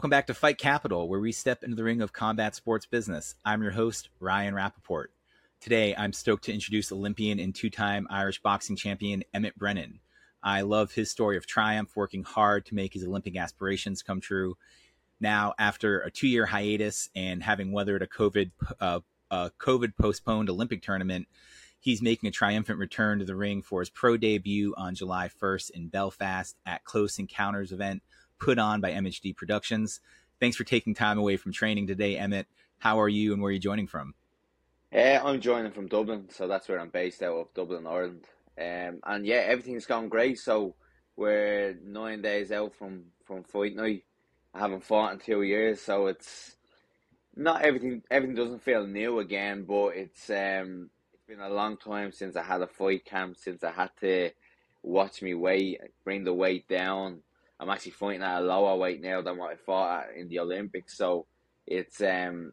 Welcome back to Fight Capital, where we step into the ring of combat sports business. I'm your host, Ryan Rappaport. Today, I'm stoked to introduce Olympian and two time Irish boxing champion Emmet Brennan. I love his story of triumph, working hard to make his Olympic aspirations come true. Now, after a two year hiatus and having weathered a COVID, uh, a COVID postponed Olympic tournament, he's making a triumphant return to the ring for his pro debut on July 1st in Belfast at Close Encounters event put on by MHD Productions. Thanks for taking time away from training today, Emmet. How are you and where are you joining from? Uh, I'm joining from Dublin, so that's where I'm based out of Dublin, Ireland. Um, and yeah, everything's gone great. So we're nine days out from from fight night. I haven't fought in two years, so it's not everything. Everything doesn't feel new again, but it's um, it's been a long time since I had a fight camp. Since I had to watch me weight, bring the weight down, I'm actually fighting at a lower weight now than what I fought at in the Olympics. So it's um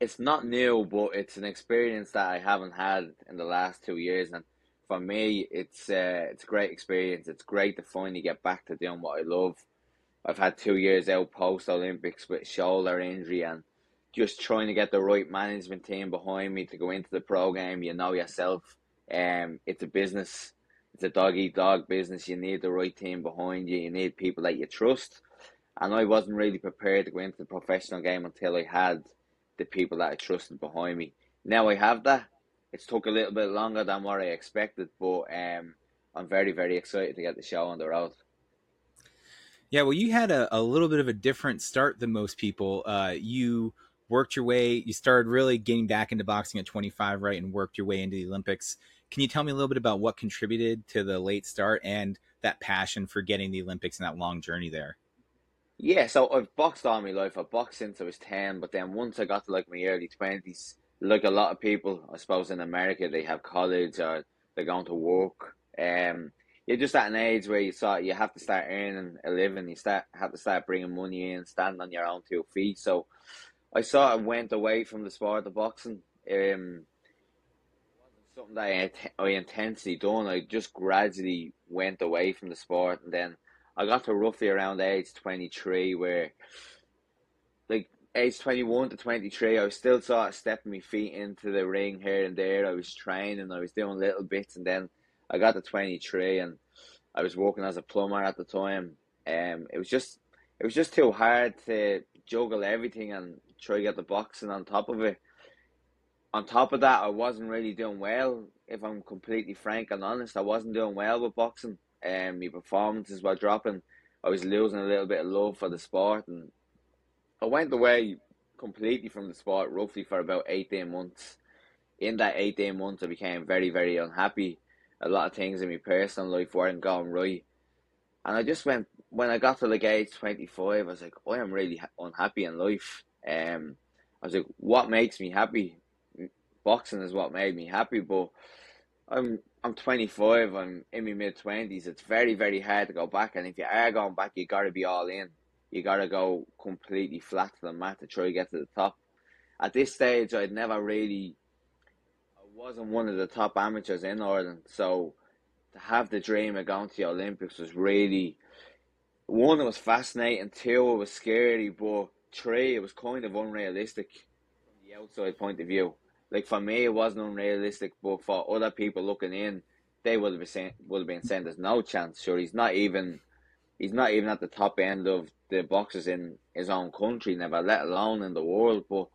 it's not new, but it's an experience that I haven't had in the last two years, and for me, it's uh, it's a great experience. It's great to finally get back to doing what I love. I've had two years out post Olympics with shoulder injury and just trying to get the right management team behind me to go into the program. You know yourself, um, it's a business it's a dog eat dog business. You need the right team behind you. You need people that you trust. And I wasn't really prepared to go into the professional game until I had the people that I trusted behind me. Now I have that. It's took a little bit longer than what I expected, but um, I'm very, very excited to get the show on the road. Yeah, well, you had a, a little bit of a different start than most people. Uh, you worked your way, you started really getting back into boxing at 25, right, and worked your way into the Olympics. Can you tell me a little bit about what contributed to the late start and that passion for getting the Olympics and that long journey there? Yeah, so I've boxed all my life. I've boxed since I was 10, but then once I got to like my early 20s, like a lot of people, I suppose in America, they have college or they're going to work. Um, you're just at an age where you start, you have to start earning a living. You start have to start bringing money in, standing on your own two feet. So I sort of went away from the sport of boxing. Um, something that I, I intensely done. I just gradually went away from the sport, and then I got to roughly around age twenty three, where like age twenty one to twenty three, I was still sort of stepping my feet into the ring here and there. I was training, I was doing little bits, and then I got to twenty three, and I was working as a plumber at the time. Um, it was just it was just too hard to juggle everything and try to get the boxing on top of it on top of that, I wasn't really doing well. If I'm completely frank and honest, I wasn't doing well with boxing. Um, my performances were dropping. I was losing a little bit of love for the sport, and I went away completely from the sport roughly for about eighteen months. In that eighteen months, I became very, very unhappy. A lot of things in my personal life weren't going right, and I just went when I got to like age twenty five. I was like, I am really unhappy in life. Um, I was like, what makes me happy? Boxing is what made me happy. But I'm I'm 25. I'm in my mid 20s. It's very very hard to go back. And if you are going back, you got to be all in. You got to go completely flat to the mat to try to get to the top. At this stage, I'd never really. I wasn't one of the top amateurs in Ireland, so to have the dream of going to the Olympics was really one. It was fascinating. Two, it was scary, but three, it was kind of unrealistic from the outside point of view like for me, it wasn't unrealistic, but for other people looking in, they would have been saying, would have been saying there's no chance. Sure, he's not even he's not even at the top end of the boxes in his own country, never let alone in the world. But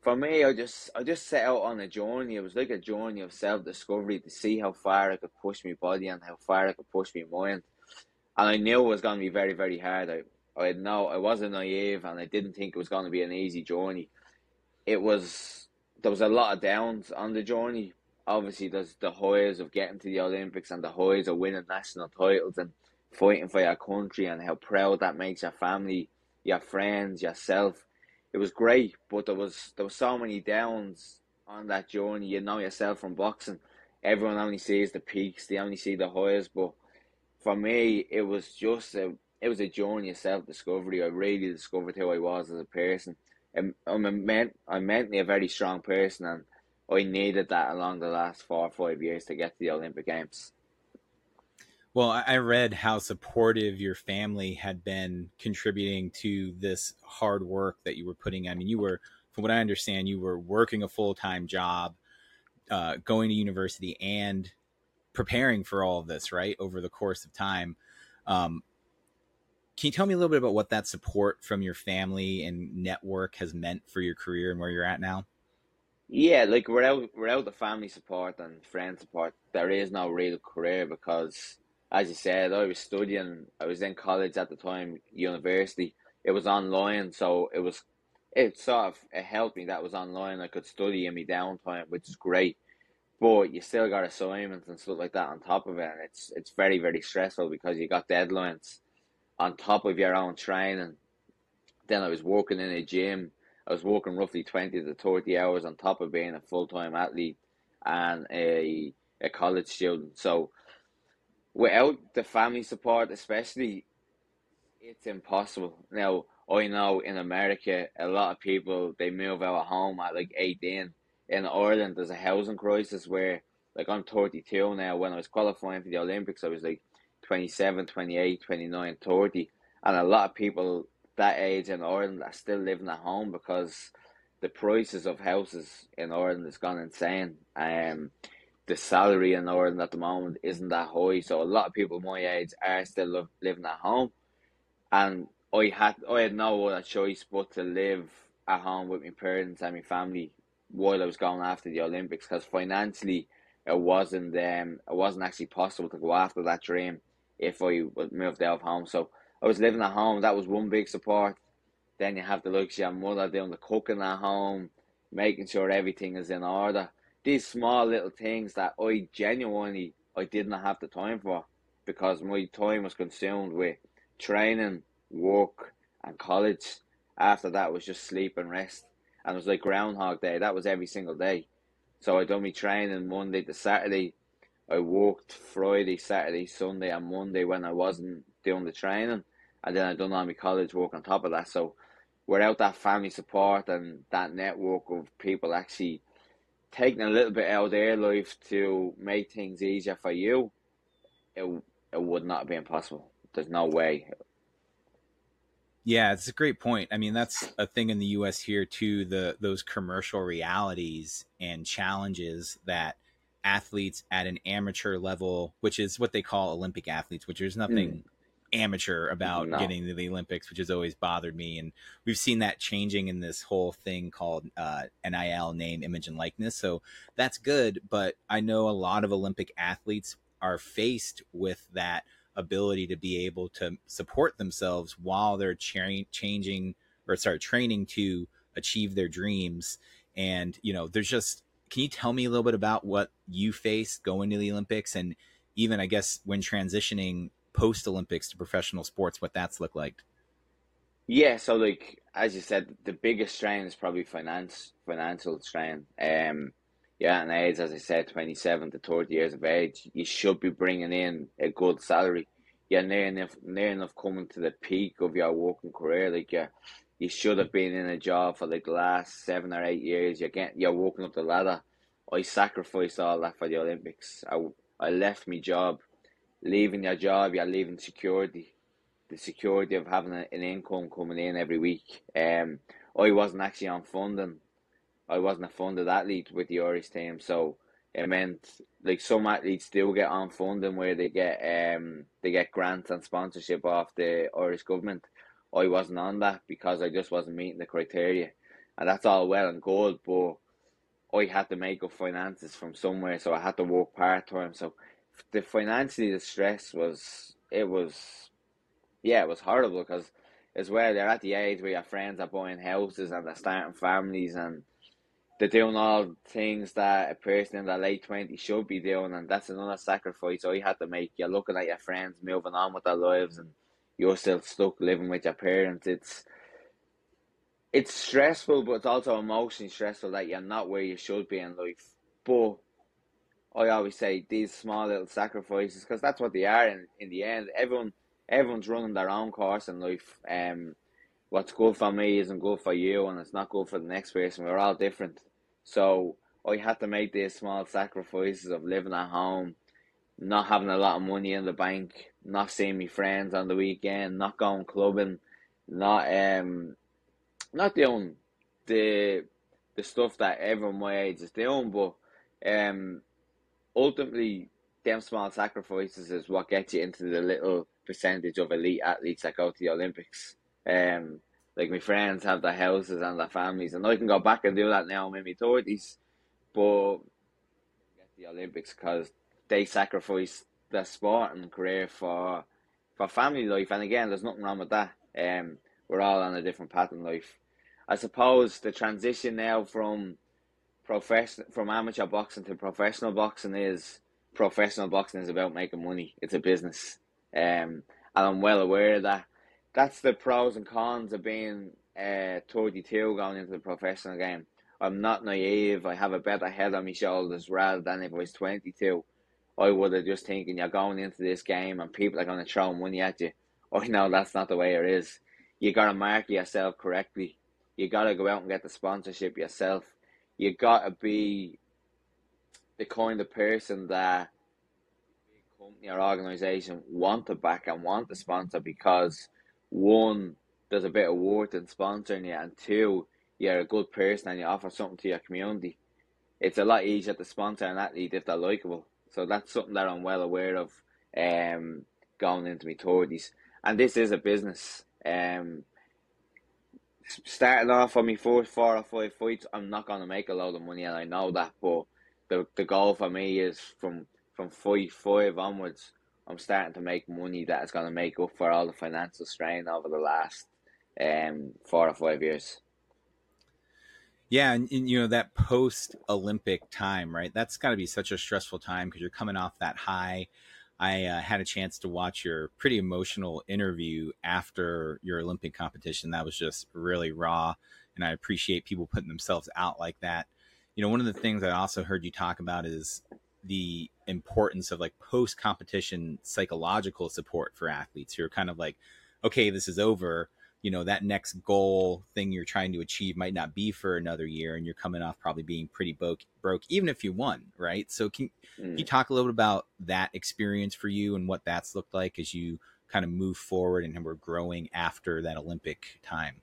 for me, I just I just set out on a journey. It was like a journey of self discovery to see how far I could push my body and how far I could push my mind. And I knew it was going to be very very hard. I I know I wasn't naive and I didn't think it was going to be an easy journey. It was there was a lot of downs on the journey. Obviously, there's the highs of getting to the Olympics and the highs of winning national titles and fighting for your country and how proud that makes your family, your friends, yourself. It was great, but there was there was so many downs on that journey. You know yourself from boxing. Everyone only sees the peaks, they only see the highs, but for me, it was just a it was a journey of self discovery. I really discovered who I was as a person I'm, I'm, I'm mentally a very strong person, and I needed that along the last four or five years to get to the Olympic Games. Well, I read how supportive your family had been contributing to this hard work that you were putting. I mean, you were, from what I understand, you were working a full time job, uh, going to university, and preparing for all of this, right, over the course of time. Um, can you tell me a little bit about what that support from your family and network has meant for your career and where you're at now? Yeah, like without without the family support and friend support, there is no real career because as you said, I was studying. I was in college at the time, university. It was online, so it was it sort of it helped me that was online. I could study in my downtime, which is great. But you still got assignments and stuff like that on top of it, and it's it's very very stressful because you got deadlines on top of your own training. Then I was working in a gym. I was working roughly twenty to thirty hours on top of being a full time athlete and a a college student. So without the family support, especially, it's impossible. Now, I know in America, a lot of people they move out of home at like 18. In Ireland, there's a housing crisis where, like, I'm 32 now. When I was qualifying for the Olympics, I was like 27, 28, 29, 30. And a lot of people that age in Ireland are still living at home because the prices of houses in Ireland has gone insane. Um, the salary in Ireland at the moment isn't that high, so a lot of people my age are still living at home, and I had I had no other choice but to live at home with my parents and my family while I was going after the Olympics because financially it wasn't um it wasn't actually possible to go after that dream if I moved out of home. So I was living at home. That was one big support. Then you have the luxury of mother doing the cooking at home, making sure everything is in order these small little things that I genuinely I didn't have the time for because my time was consumed with training, work, and college. After that was just sleep and rest, and it was like Groundhog Day. That was every single day. So I done my training Monday to Saturday. I worked Friday, Saturday, Sunday, and Monday when I wasn't doing the training, and then I done all my college work on top of that. So without that family support and that network of people actually taking a little bit out of their life to make things easier for you, it it would not be impossible. There's no way. Yeah, it's a great point. I mean, that's a thing in the U.S. here too. The those commercial realities and challenges that athletes at an amateur level, which is what they call Olympic athletes, which there's nothing mm amateur about no. getting to the Olympics, which has always bothered me. And we've seen that changing in this whole thing called uh, NIL name, image, and likeness. So that's good. But I know a lot of Olympic athletes are faced with that ability to be able to support themselves while they're cha- changing or start training to achieve their dreams. And, you know, there's just, can you tell me a little bit about what you faced going to the Olympics and even, I guess, when transitioning post Olympics to professional sports, what that's looked like? Yeah, so like as you said, the biggest strain is probably finance, financial strain. Um, yeah, and age, as I said, twenty seven to thirty years of age, you should be bringing in a good salary. You're near enough, near enough coming to the peak of your working career. Like you, you should have been in a job for like the last seven or eight years. You're getting, you're walking up the ladder. I sacrificed all that for the Olympics. I, I left my job leaving your job, you're leaving security, the security of having a, an income coming in every week. Um, I wasn't actually on funding. I wasn't a funded athlete with the Irish team, so it meant like some athletes do get on funding where they get um they get grants and sponsorship off the Irish government. I wasn't on that because I just wasn't meeting the criteria, and that's all well and good, but I had to make up finances from somewhere, so I had to work part time. So the financially the stress was it was yeah it was horrible because as well they're at the age where your friends are buying houses and they're starting families and they're doing all things that a person in their late 20s should be doing and that's another sacrifice so you had to make you're looking at your friends moving on with their lives and you're still stuck living with your parents it's it's stressful but it's also emotionally stressful that you're not where you should be in life but I always say these small little sacrifices because that's what they are in, in the end. Everyone everyone's running their own course in life. Um, what's good for me isn't good for you, and it's not good for the next person. We're all different. So I had to make these small sacrifices of living at home, not having a lot of money in the bank, not seeing my friends on the weekend, not going clubbing, not um, not doing the the stuff that everyone my age is doing, but um, ultimately, them small sacrifices is what gets you into the little percentage of elite athletes that go to the Olympics. Um, like my friends have their houses and their families, and I can go back and do that now in my thirties, but get the Olympics because they sacrifice their sport and career for for family life. And again, there's nothing wrong with that. Um, we're all on a different path in life. I suppose the transition now from professional from amateur boxing to professional boxing is professional boxing is about making money. It's a business, um, and I'm well aware that. That's the pros and cons of being uh, 32 going into the professional game. I'm not naive. I have a better head on my shoulders rather than if I was 22. I would have just thinking you're going into this game and people are going to throw money at you. Oh no, that's not the way it is. You got to market yourself correctly. You got to go out and get the sponsorship yourself. You got to be the kind of person that company or organization want to back and want to sponsor because one, there's a bit of worth in sponsoring you, and two, you're a good person and you offer something to your community. It's a lot easier to sponsor an athlete if they're likable. So that's something that I'm well aware of um, going into my thirties. And this is a business. Um, starting off on my first four or five fights, I'm not going to make a lot of money, and I know that. But the the goal for me is from from fight five onwards. I'm starting to make money that is going to make up for all the financial strain over the last um, four or five years. Yeah, and, and, you know that post Olympic time, right? That's got to be such a stressful time because you're coming off that high. I uh, had a chance to watch your pretty emotional interview after your Olympic competition. That was just really raw, and I appreciate people putting themselves out like that. You know, one of the things I also heard you talk about is the importance of like post competition psychological support for athletes. who are kind of like, okay, this is over you know that next goal thing you're trying to achieve might not be for another year and you're coming off probably being pretty broke broke even if you won right so can, mm. can you mm. talk a little bit about that experience for you and what that's looked like as you kind of move forward and we're growing after that olympic time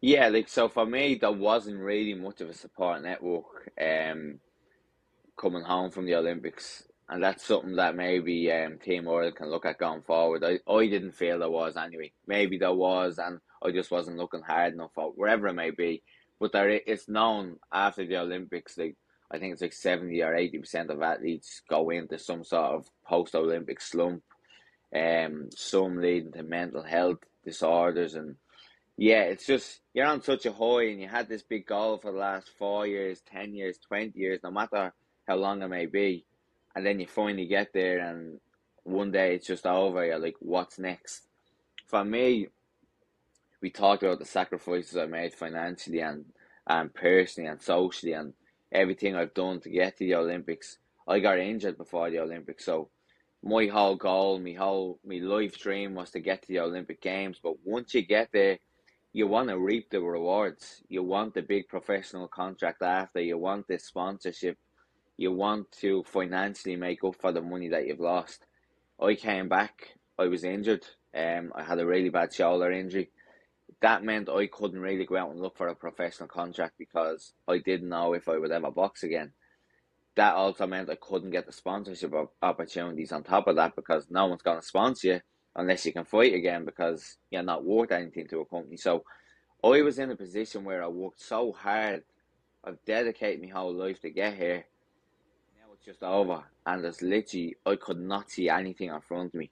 yeah like so for me there wasn't really much of a support network um coming home from the olympics and that's something that maybe um, Team Oil can look at going forward. I, I didn't feel there was anyway. Maybe there was, and I just wasn't looking hard enough for wherever it may be. But there, it's known after the Olympics, like I think it's like seventy or eighty percent of athletes go into some sort of post-Olympic slump. Um, some leading to mental health disorders, and yeah, it's just you're on such a high, and you had this big goal for the last four years, ten years, twenty years, no matter how long it may be and then you finally get there and one day it's just over you're like what's next? For me we talked about the sacrifices i made financially and and personally and socially and everything i've done to get to the olympics. I got injured before the olympics so my whole goal my whole my life dream was to get to the olympic games but once you get there you want to reap the rewards. You want the big professional contract after you want the sponsorship you want to financially make up for the money that you've lost. I came back, I was injured, um, I had a really bad shoulder injury. That meant I couldn't really go out and look for a professional contract because I didn't know if I would ever box again. That also meant I couldn't get the sponsorship opportunities on top of that because no one's going to sponsor you unless you can fight again because you're not worth anything to a company. So I was in a position where I worked so hard, I've dedicated my whole life to get here just over, and there's literally I could not see anything in front of me.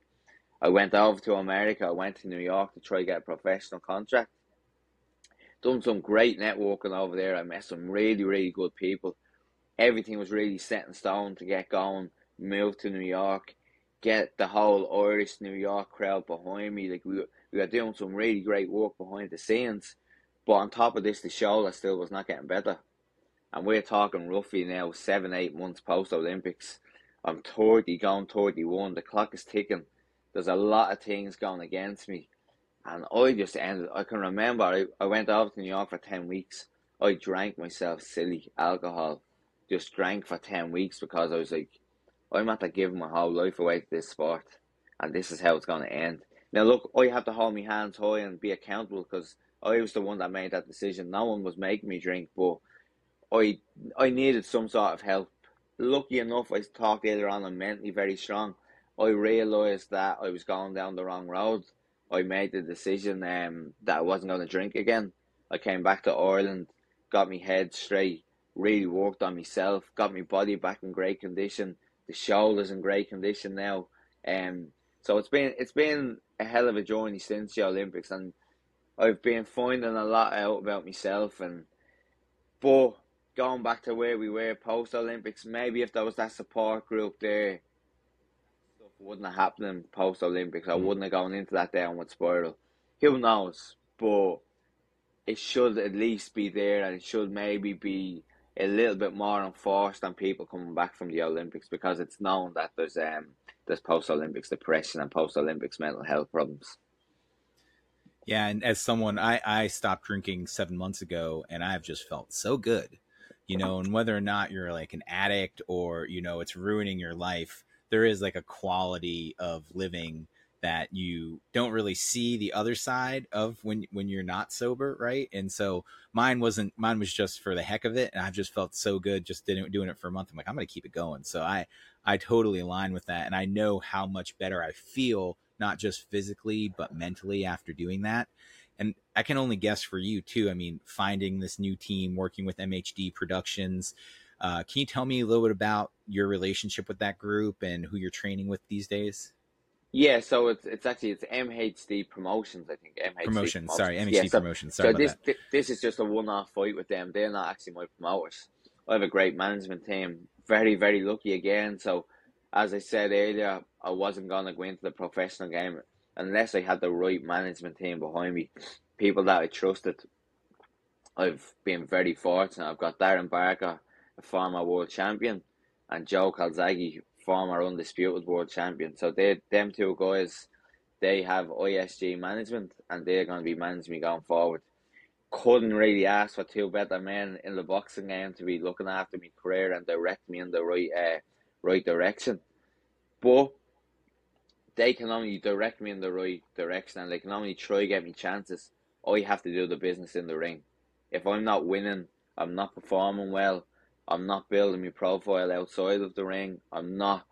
I went over to America. I went to New York to try to get a professional contract. Done some great networking over there. I met some really, really good people. Everything was really set in stone to get going. Move to New York, get the whole Irish New York crowd behind me. Like we we were doing some really great work behind the scenes. But on top of this, the show that still was not getting better and we're talking roughly now seven, eight months post Olympics. I'm 30, going 31. The clock is ticking. There's a lot of things going against me. And I just ended, I can remember, I, I went over to New York for 10 weeks. I drank myself silly alcohol. Just drank for 10 weeks because I was like, I'm after giving my whole life away to this sport, and this is how it's going to end. Now, look, I have to hold my hands high and be accountable because I was the one that made that decision. No one was making me drink, but I I needed some sort of help. Lucky enough, I talked earlier on, I'm mentally very strong. I realised that I was going down the wrong road. I made the decision um, that I wasn't going to drink again. I came back to Ireland, got my head straight, really worked on myself, got my body back in great condition, the shoulders in great condition now. Um, so it's been it's been a hell of a journey since the Olympics, and I've been finding a lot out about myself. And but going back to where we were post Olympics, maybe if there was that support group there, stuff wouldn't have happened post Olympics. I mm. wouldn't have gone into that downward spiral. Who knows? But it should at least be there, and it should maybe be a little bit more enforced on people coming back from the Olympics because it's known that there's um there's post Olympics depression and post Olympics mental health problems. Yeah, and as someone I I stopped drinking 7 months ago and I've just felt so good. You know, and whether or not you're like an addict or you know it's ruining your life, there is like a quality of living that you don't really see the other side of when when you're not sober, right? And so mine wasn't mine was just for the heck of it, and I've just felt so good just didn't doing it for a month. I'm like, I'm gonna keep it going. So I I totally align with that, and I know how much better I feel, not just physically but mentally after doing that. And I can only guess for you too. I mean, finding this new team, working with MHD Productions. Uh, can you tell me a little bit about your relationship with that group and who you're training with these days? Yeah, so it's it's actually it's MHD Promotions, I think. MHD Promotions, sorry, MHD yeah, so, Promotions. Sorry so this th- this is just a one-off fight with them. They're not actually my promoters. I have a great management team. Very very lucky again. So as I said earlier, I wasn't gonna go into the professional game unless I had the right management team behind me, people that I trusted. I've been very fortunate. I've got Darren Barker, a former world champion, and Joe Calzaghe, former undisputed world champion. So they them two guys, they have ISG management and they're going to be managing me going forward. Couldn't really ask for two better men in the boxing game to be looking after my career and direct me in the right uh, right direction. But they can only direct me in the right direction and they can only try get me chances. I have to do the business in the ring. If I'm not winning, I'm not performing well, I'm not building my profile outside of the ring. I'm not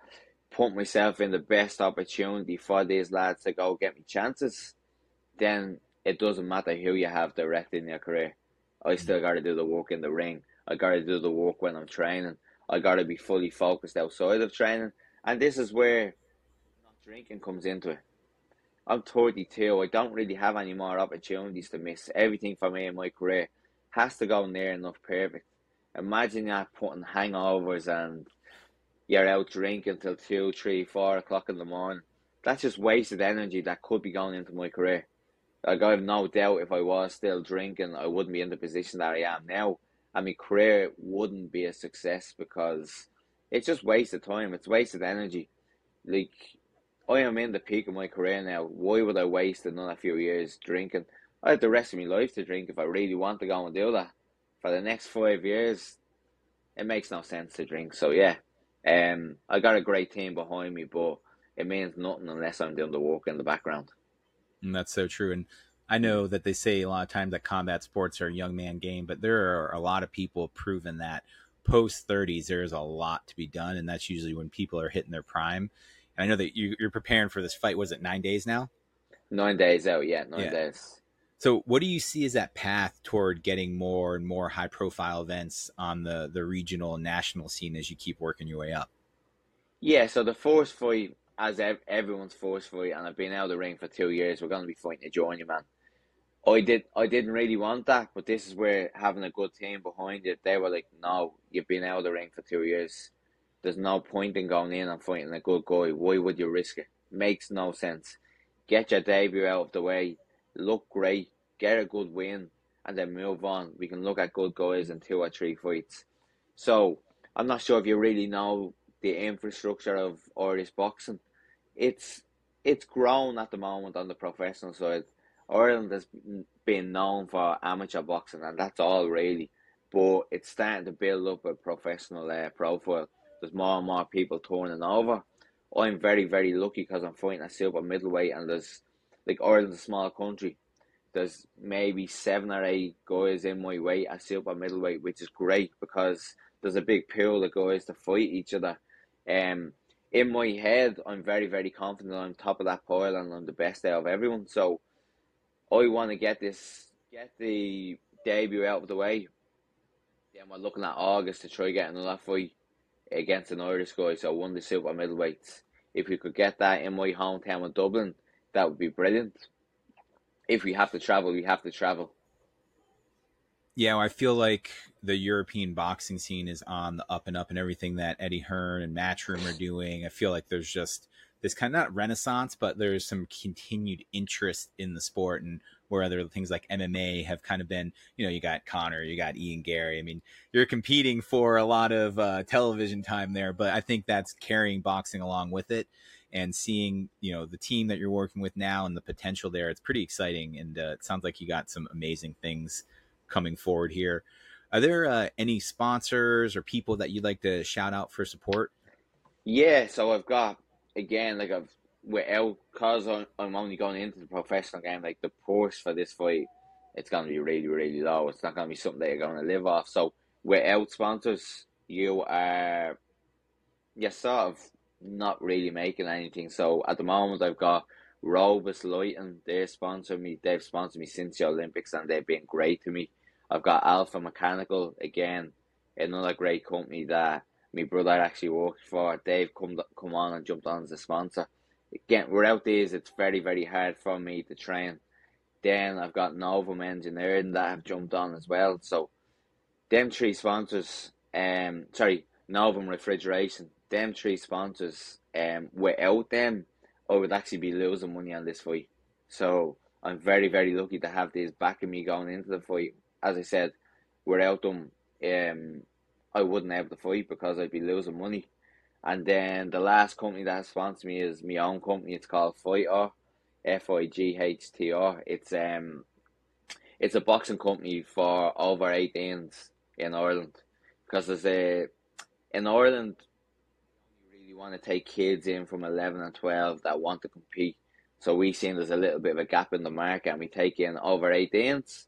putting myself in the best opportunity for these lads to go get me chances. Then it doesn't matter who you have directing your career. I mm-hmm. still got to do the work in the ring. I got to do the work when I'm training. I got to be fully focused outside of training. And this is where drinking comes into it. I'm 32. I don't really have any more opportunities to miss. Everything for me in my career has to go near enough perfect imagine that putting hangovers and you're out drinking till two, three, four o'clock in the morning. That's just wasted energy that could be going into my career. Like I have no doubt if I was still drinking, I wouldn't be in the position that I am now, and my career wouldn't be a success because it's just wasted time. It's wasted energy. Like I am in the peak of my career now. Why would I waste another few years drinking? I have the rest of my life to drink if I really want to go and do that for the next five years, it makes no sense to drink. So yeah, um, I got a great team behind me, but it means nothing unless I'm doing the work in the background. And that's so true. And I know that they say a lot of times that combat sports are a young man game, but there are a lot of people proven that post 30s there's a lot to be done, and that's usually when people are hitting their prime. I know that you, are preparing for this fight. Was it nine days now? Nine days out, yeah, nine yeah. days. So, what do you see as that path toward getting more and more high profile events on the, the regional and national scene as you keep working your way up? Yeah, so the force fight, as ev- everyone's force fight, and I've been out of the ring for two years, we're going to be fighting a junior man. I did, I didn't really want that, but this is where having a good team behind it, they were like, no, you've been out of the ring for two years. There's no point in going in and fighting a good guy. Why would you risk it? Makes no sense. Get your debut out of the way, look great, get a good win, and then move on. We can look at good guys in two or three fights. So I'm not sure if you really know the infrastructure of Irish boxing. It's it's grown at the moment on the professional side. Ireland has been known for amateur boxing, and that's all really. But it's starting to build up a professional uh, profile. There's more and more people turning over. I'm very, very lucky because I'm fighting a super middleweight, and there's like Ireland's a small country. There's maybe seven or eight guys in my weight at super middleweight, which is great because there's a big pool of guys to fight each other. Um, in my head, I'm very, very confident I'm top of that pile and I'm the best out of everyone. So I want to get this, get the debut out of the way. Then we're looking at August to try get another fight against an Irish guy. So of the super middleweights. If we could get that in my hometown of Dublin, that would be brilliant. If we have to travel, we have to travel. Yeah, I feel like the European boxing scene is on the up and up, and everything that Eddie Hearn and Matchroom are doing. I feel like there's just this kind of not renaissance, but there's some continued interest in the sport, and where other things like MMA have kind of been, you know, you got Conor, you got Ian Garry. I mean, you're competing for a lot of uh, television time there, but I think that's carrying boxing along with it. And seeing, you know, the team that you're working with now and the potential there, it's pretty exciting. And uh, it sounds like you got some amazing things coming forward here. Are there uh, any sponsors or people that you'd like to shout out for support? Yeah, so I've got again like I've without cause I'm only going into the professional game. Like the purse for this fight, it's gonna be really really low. It's not gonna be something that you're gonna live off. So without sponsors, you are you're sort of not really making anything. So at the moment, I've got Robus Lighting. They sponsor me. They've sponsored me since the Olympics, and they've been great to me. I've got Alpha Mechanical again, another great company that my brother actually works for. They've come come on and jumped on as a sponsor. Again, without these, it's very very hard for me to train. Then I've got Novum Engineering that have jumped on as well. So, them three sponsors, um, sorry, Novum Refrigeration, them three sponsors, um, without them, I would actually be losing money on this fight. So I'm very, very lucky to have these backing me going into the fight as I said, without them, um, I wouldn't have the fight because I'd be losing money. And then the last company that sponsors me is my own company. It's called FIGHTR, F I G H T R. It's um, it's a boxing company for over 18s in Ireland because there's a in Ireland you really want to take kids in from 11 and 12 that want to compete. So we seen there's a little bit of a gap in the market, and we take in over 18s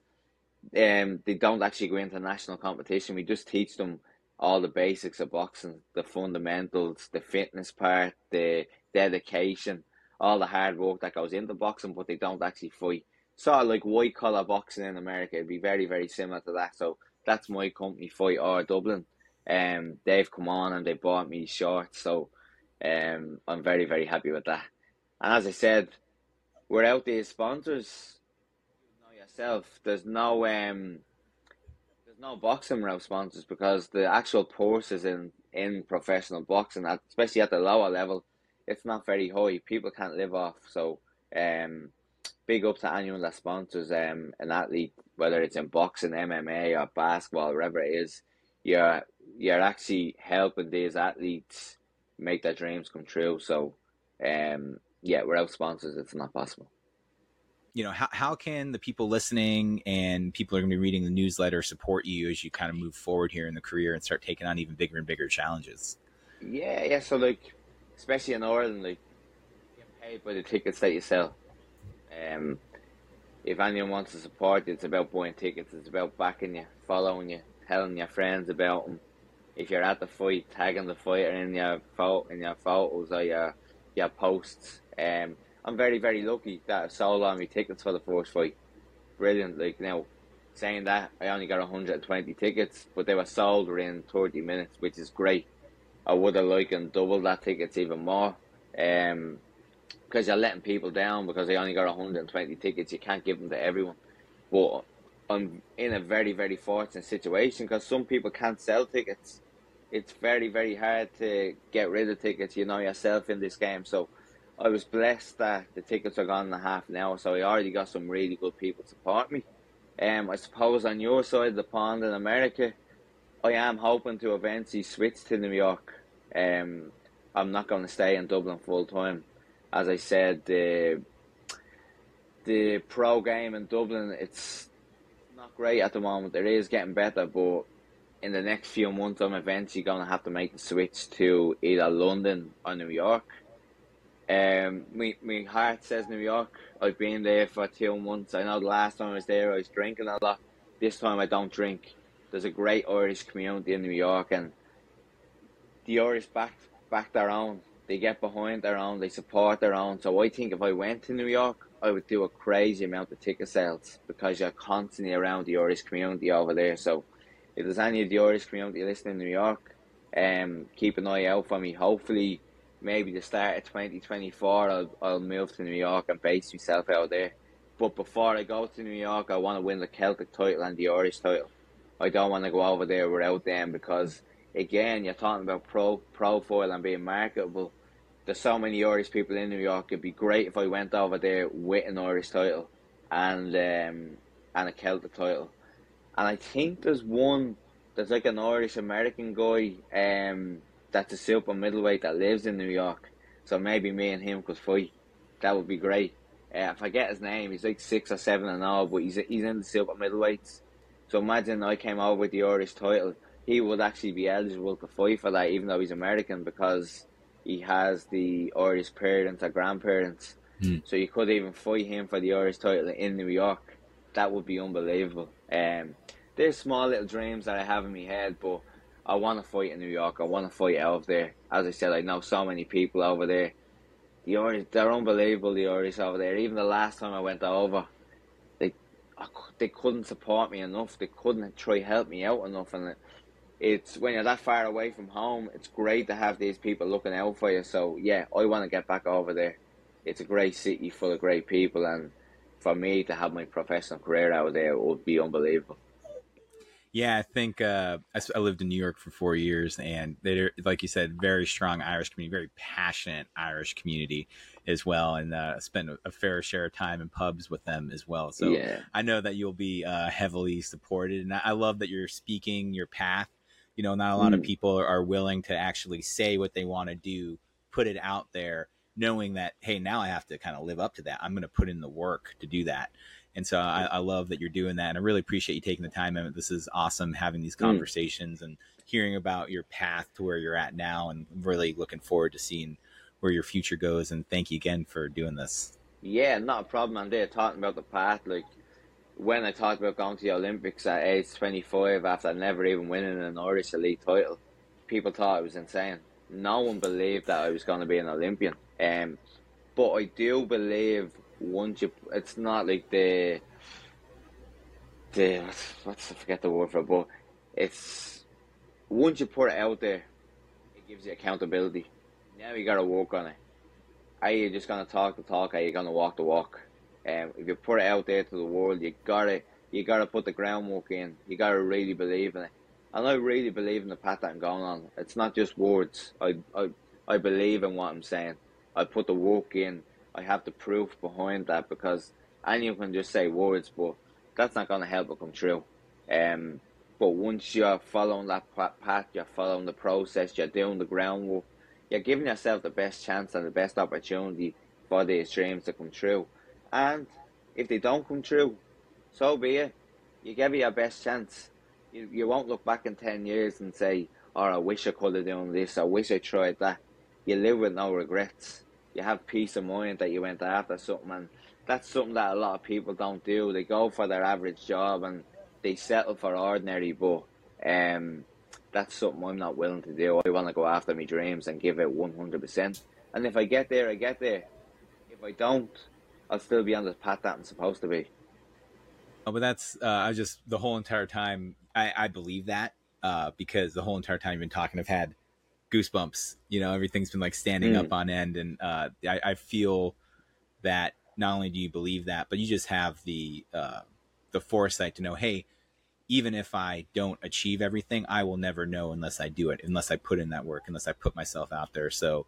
um, they don't actually go into national competition. We just teach them all the basics of boxing, the fundamentals, the fitness part, the dedication, all the hard work that goes into boxing, but they don't actually fight. Of like white collar boxing in America, it'd be very, very similar to that. So that's my company, FIGHTR Dublin. Um, they've come on and they bought me shorts, so um, I'm very, very happy with that. And as I said, without these sponsors, You know yourself, there's no um, no boxing route sponsors because the actual courses in in professional boxing, especially at the lower level, it's not very high. People can't live off. So, um, big up to anyone that sponsors um an athlete, whether it's in boxing, MMA, or basketball, wherever it is. You're you're actually helping these athletes make their dreams come true. So, um, yeah, without sponsors, it's not possible you know, how, how can the people listening and people are going to be reading the newsletter support you as you kind of move forward here in the career and start taking on even bigger and bigger challenges? Yeah, yeah. So like, especially in Ireland, like, paid by the tickets that you sell. Um, if anyone wants to support you, it's about buying tickets. It's about backing you, following you, telling your friends about them. If you're at the fight, tagging the fighter in your photo, in your photos or your your posts. Um, I'm very, very lucky that I sold on me tickets for the first fight. Brilliant. Like, now, saying that, I only got 120 tickets, but they were sold within 30 minutes, which is great. I would have liked and double that tickets even more. Um, because you're letting people down because they only got 120 tickets. You can't give them to everyone. But I'm in a very, very fortunate situation because some people can't sell tickets. It's very, very hard to get rid of tickets. You know yourself in this game. So I was blessed that the tickets are gone in a half an hour, so I already got some really good people to support me. Um, I suppose on your side of the pond in America, I am hoping to eventually switch to New York. Um, I'm not going to stay in Dublin full time. As I said, the the pro game in Dublin, it's not great at the moment. It is getting better, but in the next few months, I'm eventually going to have to make the switch to either London or New York. Um, my, my heart says New York. I've been there for two months. I know the last time I was there, I was drinking a lot. This time, I don't drink. There's a great Irish community in New York, and the Irish back back their own. They get behind their own. They support their own. So I think if I went to New York, I would do a crazy amount of ticket sales because you're constantly around the Irish community over there. So if there's any of the Irish community listening in New York, um, keep an eye out for me. Hopefully, maybe the start of 2024, I'll, I'll move to New York and base myself out there. But before I go to New York, I want to win the Celtic title and the Irish title. I don't want to go over there without them because, again, you're talking about pro profile and being marketable. There's so many Irish people in New York. It'd be great if I went over there with an Irish title and um, and a Celtic title and I think there's one there's like an Irish American guy um that's a super middleweight that lives in New York. So maybe me and him could fight. That would be great. Uh, if I get his name, he's like six or seven and all, but he's he's in the super middleweights. So imagine I came over with the Irish title, he would actually be eligible to fight for that, even though he's American, because he has the Irish parents or grandparents. Mm. So you could even fight him for the Irish title in New York. That would be unbelievable. Um, there's small little dreams that I have in my head, but I want to fight in New York. I want to fight out there. As I said, I know so many people over there. The Irish, they're unbelievable. The Irish over there. Even the last time I went over, they they couldn't support me enough. They couldn't try help me out enough. And it's when you're that far away from home, it's great to have these people looking out for you. So yeah, I want to get back over there. It's a great city full of great people, and for me to have my professional career out there would be unbelievable. Yeah, I think uh, I, I, lived in New York for four years, and they're like you said, very strong Irish community, very passionate Irish community as well, and uh, spent a, fair share of time in pubs with them as well. So yeah. I know that you'll be uh, heavily supported, and I, I, love that you're speaking your path. You know, not a lot mm. of people are willing to actually say what they want to do, put it out there, knowing that hey, now I have to kind of live up to that. I'm going to put in the work to do that. And so I, I, love that you're doing that. And I really appreciate you taking the time. And this is awesome having these mm. conversations mm. and hearing about your path to where you're at now and really looking forward to seeing where your future goes. And thank you again for doing this. Yeah, not a problem. I'm there talking about the path. Like when I talked about going to the Olympics at age 25 after never even winning an Irish elite title, people thought I was insane. No one believed that I was going to be an Olympian. Um, but I do believe once you, it's not like the, the, what's, I forget the word for it, but it's, once you put it out there, it gives you accountability. Now you gotta work on it. Are you just gonna talk the talk? Are you gonna walk the walk? Um, if you put it out there to the world, you gotta you gotta put the groundwork in. You gotta really believe in it. And I really believe in the path that I'm going on. It's not just words. I I I believe in what I'm saying. I put the work in. I have the proof behind that because anyone can just say words, but that's not going to help it come true. Um, but once you're following that path, you're following the process, you're doing the groundwork, you're giving yourself the best chance and the best opportunity for these dreams to come true. And if they don't come true, so be it. You give it your best chance. You, you won't look back in 10 years and say, oh, I wish I could have done this, I wish I tried that. You live with no regrets you have peace of mind that you went after something, and that's something that a lot of people don't do. They go for their average job and they settle for ordinary, but um, that's something I'm not willing to do. I want to go after my dreams and give it 100%. And if I get there, I get there. If I don't, I'll still be on the path that I'm supposed to be. Oh, but that's uh, I just the whole entire time I, I believe that uh, because the whole entire time you've been talking, I've had goosebumps. You know, everything's been like standing mm. up on end, and uh, I, I, feel that not only do you believe that, but you just have the uh, the foresight to know, hey, even if I don't achieve everything, I will never know unless I do it, unless I put in that work, unless I put myself out there. So,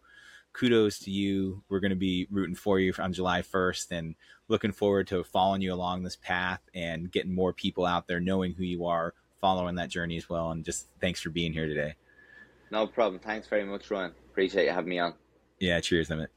kudos to you. We're going to be rooting for you on July 1st and looking forward to following you along this path and getting more people out there knowing who you are, following that journey as well. And just thanks for being here today. No problem. Thanks very much, Ryan. Appreciate you having me on. Yeah, cheers, Emmet.